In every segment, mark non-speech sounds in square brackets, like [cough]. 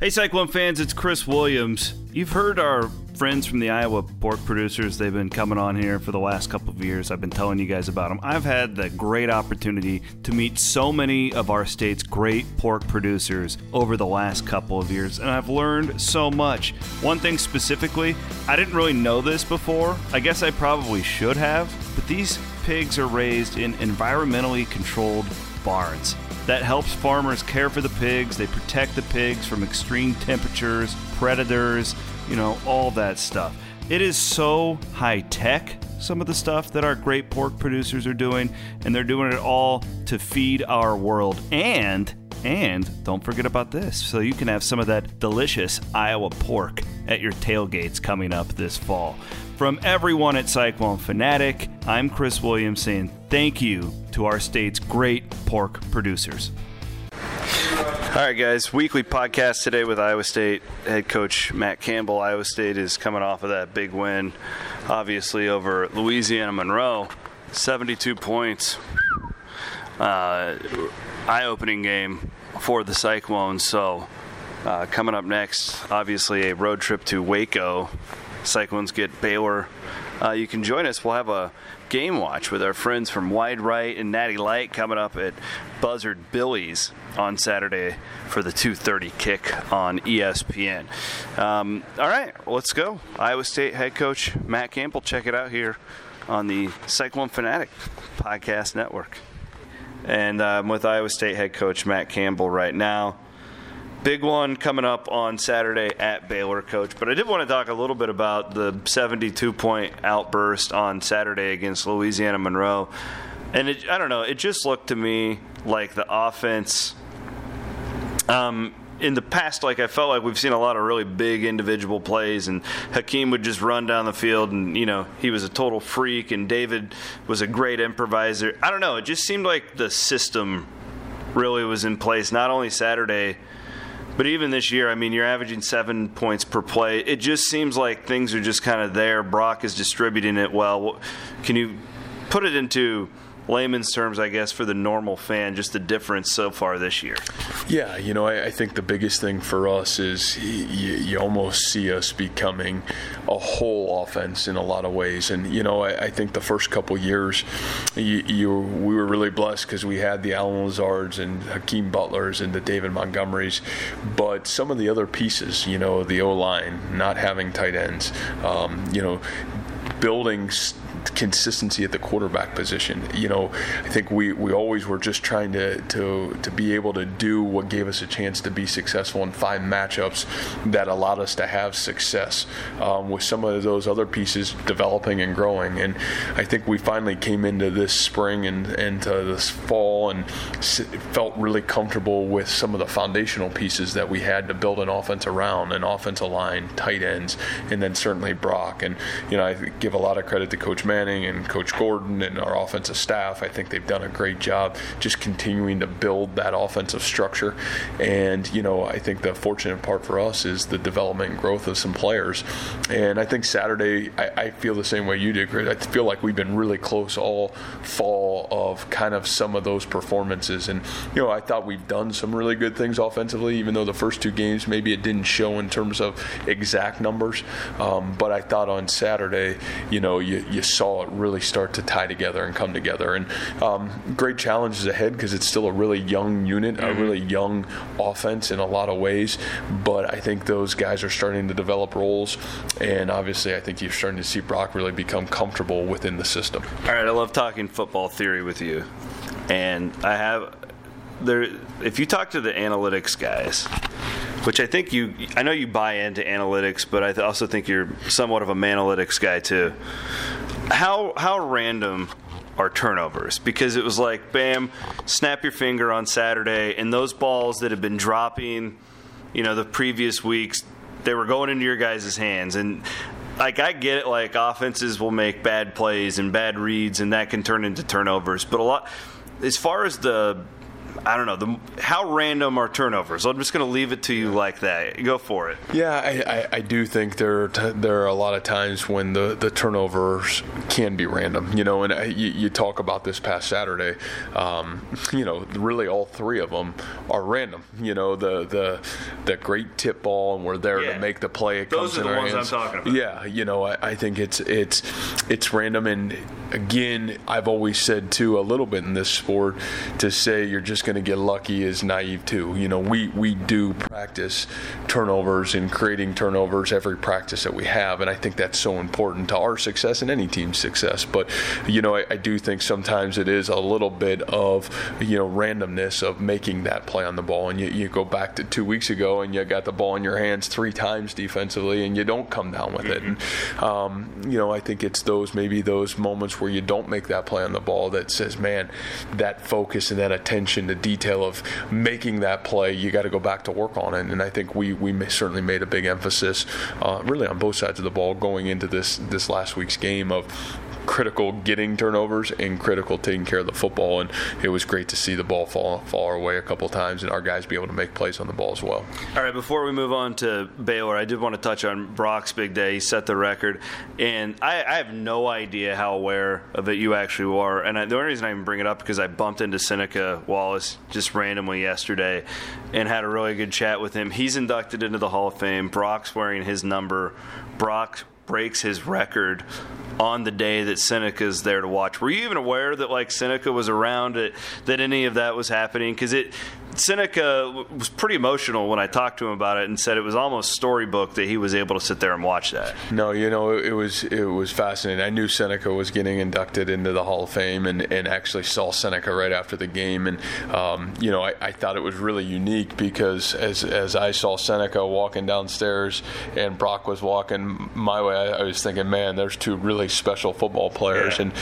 Hey, Cyclone fans, it's Chris Williams. You've heard our friends from the Iowa pork producers. They've been coming on here for the last couple of years. I've been telling you guys about them. I've had the great opportunity to meet so many of our state's great pork producers over the last couple of years, and I've learned so much. One thing specifically, I didn't really know this before. I guess I probably should have, but these pigs are raised in environmentally controlled barns. That helps farmers care for the pigs. They protect the pigs from extreme temperatures, predators, you know, all that stuff. It is so high tech, some of the stuff that our great pork producers are doing, and they're doing it all to feed our world. And and don't forget about this. So you can have some of that delicious Iowa pork at your tailgates coming up this fall. From everyone at Cyclone Fanatic, I'm Chris Williams saying thank you to our state's great pork producers. All right, guys. Weekly podcast today with Iowa State head coach Matt Campbell. Iowa State is coming off of that big win, obviously, over Louisiana Monroe. 72 points. Uh, eye opening game for the Cyclones. So, uh, coming up next, obviously, a road trip to Waco. Cyclones get Baylor. Uh, you can join us. We'll have a game watch with our friends from Wide Right and Natty Light coming up at Buzzard Billy's on Saturday for the 2:30 kick on ESPN. Um, all right, let's go. Iowa State head coach Matt Campbell. Check it out here on the Cyclone Fanatic Podcast Network. And I'm um, with Iowa State head coach Matt Campbell right now. Big one coming up on Saturday at Baylor, coach. But I did want to talk a little bit about the 72 point outburst on Saturday against Louisiana Monroe. And it, I don't know, it just looked to me like the offense. Um, in the past, like I felt like we've seen a lot of really big individual plays, and Hakeem would just run down the field, and you know he was a total freak, and David was a great improviser. I don't know, it just seemed like the system really was in place. Not only Saturday, but even this year, I mean, you're averaging seven points per play. It just seems like things are just kind of there. Brock is distributing it well. Can you put it into layman's terms, I guess, for the normal fan, just the difference so far this year? Yeah, you know, I, I think the biggest thing for us is you, you, almost see us becoming a whole offense in a lot of ways. And, you know, I, I think the first couple years, you, you, we were really blessed because we had the Allen Lazards and Hakeem Butlers and the David Montgomerys. But some of the other pieces, you know, the O line, not having tight ends, um, you know, building consistency at the quarterback position. You know, I think we, we always were just trying to, to to be able to do what gave us a chance to be successful and find matchups that allowed us to have success um, with some of those other pieces developing and growing. And I think we finally came into this spring and into this fall and felt really comfortable with some of the foundational pieces that we had to build an offense around, an offensive line, tight ends, and then certainly Brock. And you know, I give a lot of credit to Coach Mann Manning and Coach Gordon and our offensive staff. I think they've done a great job just continuing to build that offensive structure. And, you know, I think the fortunate part for us is the development and growth of some players. And I think Saturday, I, I feel the same way you did, Chris. I feel like we've been really close all fall of kind of some of those performances. And, you know, I thought we've done some really good things offensively, even though the first two games maybe it didn't show in terms of exact numbers. Um, but I thought on Saturday, you know, you, you saw it really start to tie together and come together. And um, great challenges ahead because it's still a really young unit, mm-hmm. a really young offense in a lot of ways. But I think those guys are starting to develop roles, and obviously, I think you're starting to see Brock really become comfortable within the system. All right, I love talking football theory with you, and I have there. If you talk to the analytics guys, which I think you, I know you buy into analytics, but I also think you're somewhat of a manalytics guy too how how random are turnovers? Because it was like bam snap your finger on saturday and those balls that have been dropping you know the previous weeks they were going into your guys' hands. And like i get it like offenses will make bad plays and bad reads and that can turn into turnovers. But a lot as far as the I don't know. The, how random are turnovers? I'm just going to leave it to you like that. Go for it. Yeah, I, I, I do think there are t- there are a lot of times when the, the turnovers can be random. You know, and I, you, you, talk about this past Saturday. Um, [laughs] you know, really all three of them are random. You know, the the the great tip ball, and we're there yeah. to make the play. It Those comes are the ones hands. I'm talking about. Yeah, you know, I, I think it's it's it's random, and again, I've always said too a little bit in this sport to say you're just going to get lucky is naive too. You know, we we do practice turnovers and creating turnovers every practice that we have, and I think that's so important to our success and any team's success. But you know, I, I do think sometimes it is a little bit of you know randomness of making that play on the ball, and you, you go back to two weeks ago and you got the ball in your hands three times defensively, and you don't come down with it. And um, you know, I think it's those maybe those moments where you don't make that play on the ball that says, man, that focus and that attention to detail of making that play, you got to go back to work on it. And I think we we certainly made a big emphasis, uh, really on both sides of the ball, going into this this last week's game of critical getting turnovers and critical taking care of the football. And it was great to see the ball fall fall our way a couple times and our guys be able to make plays on the ball as well. All right, before we move on to Baylor, I did want to touch on Brock's big day. He set the record, and I, I have no idea how aware of it you actually were. And I, the only reason I even bring it up because I bumped into Seneca Wallace just randomly yesterday and had a really good chat with him. He's inducted into the Hall of Fame. Brock's wearing his number. Brock breaks his record on the day that Seneca's there to watch. Were you even aware that like Seneca was around it, that any of that was happening? Because it Seneca was pretty emotional when I talked to him about it and said it was almost storybook that he was able to sit there and watch that. No, you know, it, was it was fascinating. I knew Seneca was getting inducted into the Hall of Fame and, and actually saw Seneca right after the game. And, um, you know, I, I, thought it was really unique because as, as I saw Seneca walking downstairs and Brock was walking my way, I, I was thinking, man, there's two really special football players. Yeah. And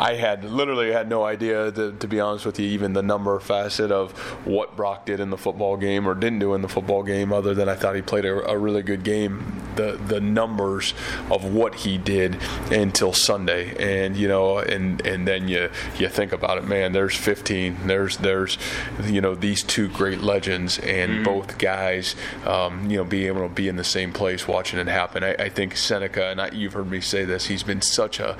I had literally had no idea, to, to be honest with you, even the number facet of what Brock did in the football game or didn't do in the football game, other than I thought he played a, a really good game. The the numbers of what he did until Sunday, and you know, and and then you you think about it, man. There's 15. There's there's you know these two great legends, and mm-hmm. both guys, um, you know, being able to be in the same place watching it happen. I, I think Seneca, and I, you've heard me say this, he's been such a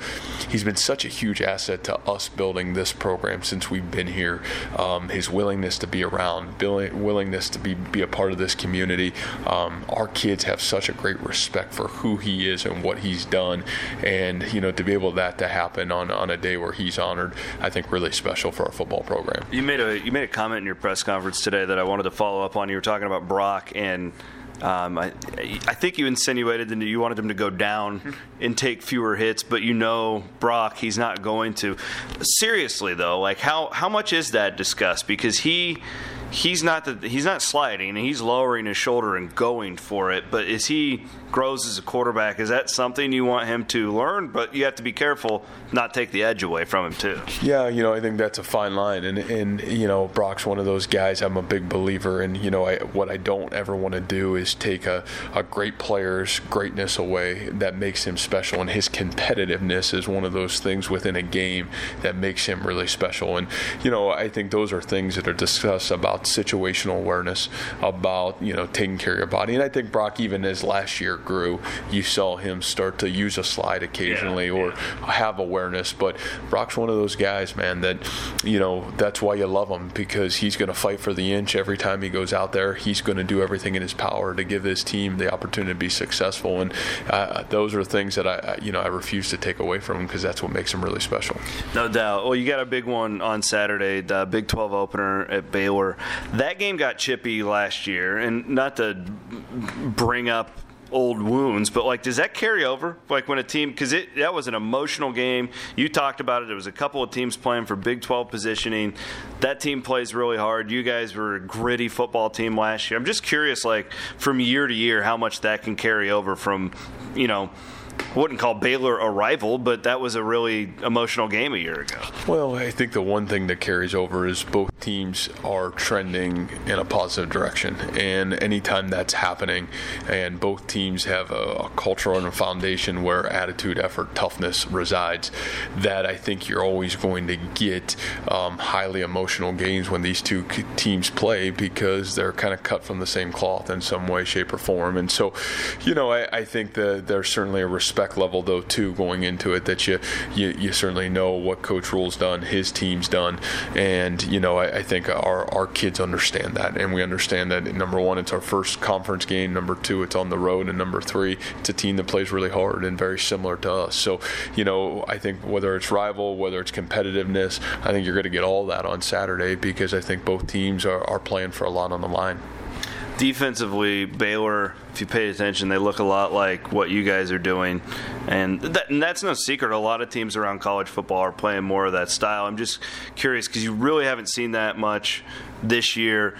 he's been such a huge asset to us building this program since we've been here. Um, his willingness to be around willingness to be, be a part of this community. Um, our kids have such a great respect for who he is and what he's done. And, you know, to be able that to happen on, on a day where he's honored, I think really special for our football program. You made a you made a comment in your press conference today that I wanted to follow up on. You were talking about Brock and um, I, I, think you insinuated that you wanted him to go down and take fewer hits, but you know Brock, he's not going to. Seriously though, like how how much is that discussed? Because he he's not the, he's not sliding, he's lowering his shoulder and going for it. But as he grows as a quarterback, is that something you want him to learn? But you have to be careful not take the edge away from him too. Yeah, you know, I think that's a fine line, and and you know, Brock's one of those guys. I'm a big believer, and you know, I, what I don't ever want to do is take a, a great player's greatness away that makes him special, and his competitiveness is one of those things within a game that makes him really special. And you know, I think those are things that are discussed about situational awareness, about you know taking care of your body, and I think Brock even as last year grew, you saw him start to use a slide occasionally yeah, or yeah. have awareness awareness. But Brock's one of those guys, man, that you know that's why you love him because he's going to fight for the inch every time he goes out there. He's going to do everything in his power to give his team the opportunity to be successful, and uh, those are things that I, you know, I refuse to take away from him because that's what makes him really special. No doubt. Well, you got a big one on Saturday, the Big 12 opener at Baylor. That game got chippy last year, and not to bring up old wounds, but like, does that carry over? Like when a team, because it that was an emotional game. You talked about it. There was a couple of teams playing for Big 12 positioning. That team plays really hard. You guys were a gritty football team last year. I'm just curious, like from year to year, how much that can carry over from, you know wouldn't call Baylor a rival, but that was a really emotional game a year ago. Well, I think the one thing that carries over is both teams are trending in a positive direction. And anytime that's happening, and both teams have a, a culture and a foundation where attitude, effort, toughness resides, that I think you're always going to get um, highly emotional games when these two teams play because they're kind of cut from the same cloth in some way, shape, or form. And so, you know, I, I think that there's certainly a respect level, though, too, going into it that you, you, you certainly know what Coach Rhule's done, his team's done. And, you know, I, I think our, our kids understand that. And we understand that, number one, it's our first conference game. Number two, it's on the road. And number three, it's a team that plays really hard and very similar to us. So, you know, I think whether it's rival, whether it's competitiveness, I think you're going to get all that on Saturday because I think both teams are, are playing for a lot on the line defensively, Baylor, if you pay attention, they look a lot like what you guys are doing, and, that, and, that's no secret. A lot of teams around college football are playing more of that style. I'm just curious because you really haven't seen that much this year.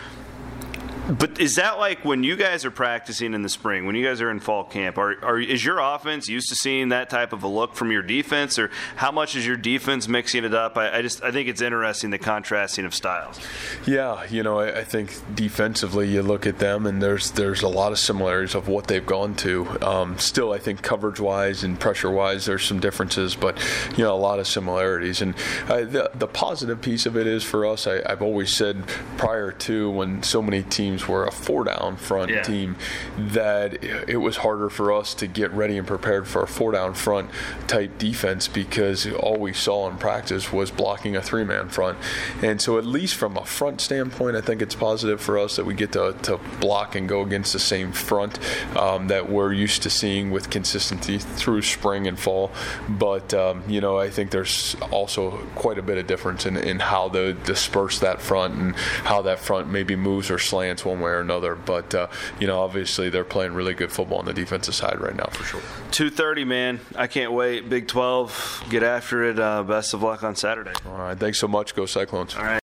But is that like when you guys are practicing in the spring, when you guys are in fall camp, are, are, is your offense used to seeing that type of a look from your defense, or how much is your defense mixing it up? I, I just I think it's interesting the contrasting of styles. Yeah, you know, I, I, think defensively you look at them and there's there's a lot of similarities of what they've gone to. Um, still, I think coverage wise and pressure wise, there's some differences, but you know, a lot of similarities. And the the positive piece of it is for us, I, I've always said prior to when so many teams teams were a four down front yeah. team that it was harder for us to get ready and prepared for a four down front type defense because all we saw in practice was blocking a three man front. And so, at least from a front standpoint, I think it's positive for us that we get to, to block and go against the same front um, that we're used to seeing with consistency through spring and fall. But, um, you know, I think there's also quite a bit of difference in, in how they disperse that front and how that front maybe moves or slants one way or another. But uh, you know, obviously they're playing really good football on the defensive side right now for sure. Two thirty, man. I can't wait. Big Twelve, get after it. Uh, best of luck on Saturday. All right, thanks so much. Go Cyclones. All right.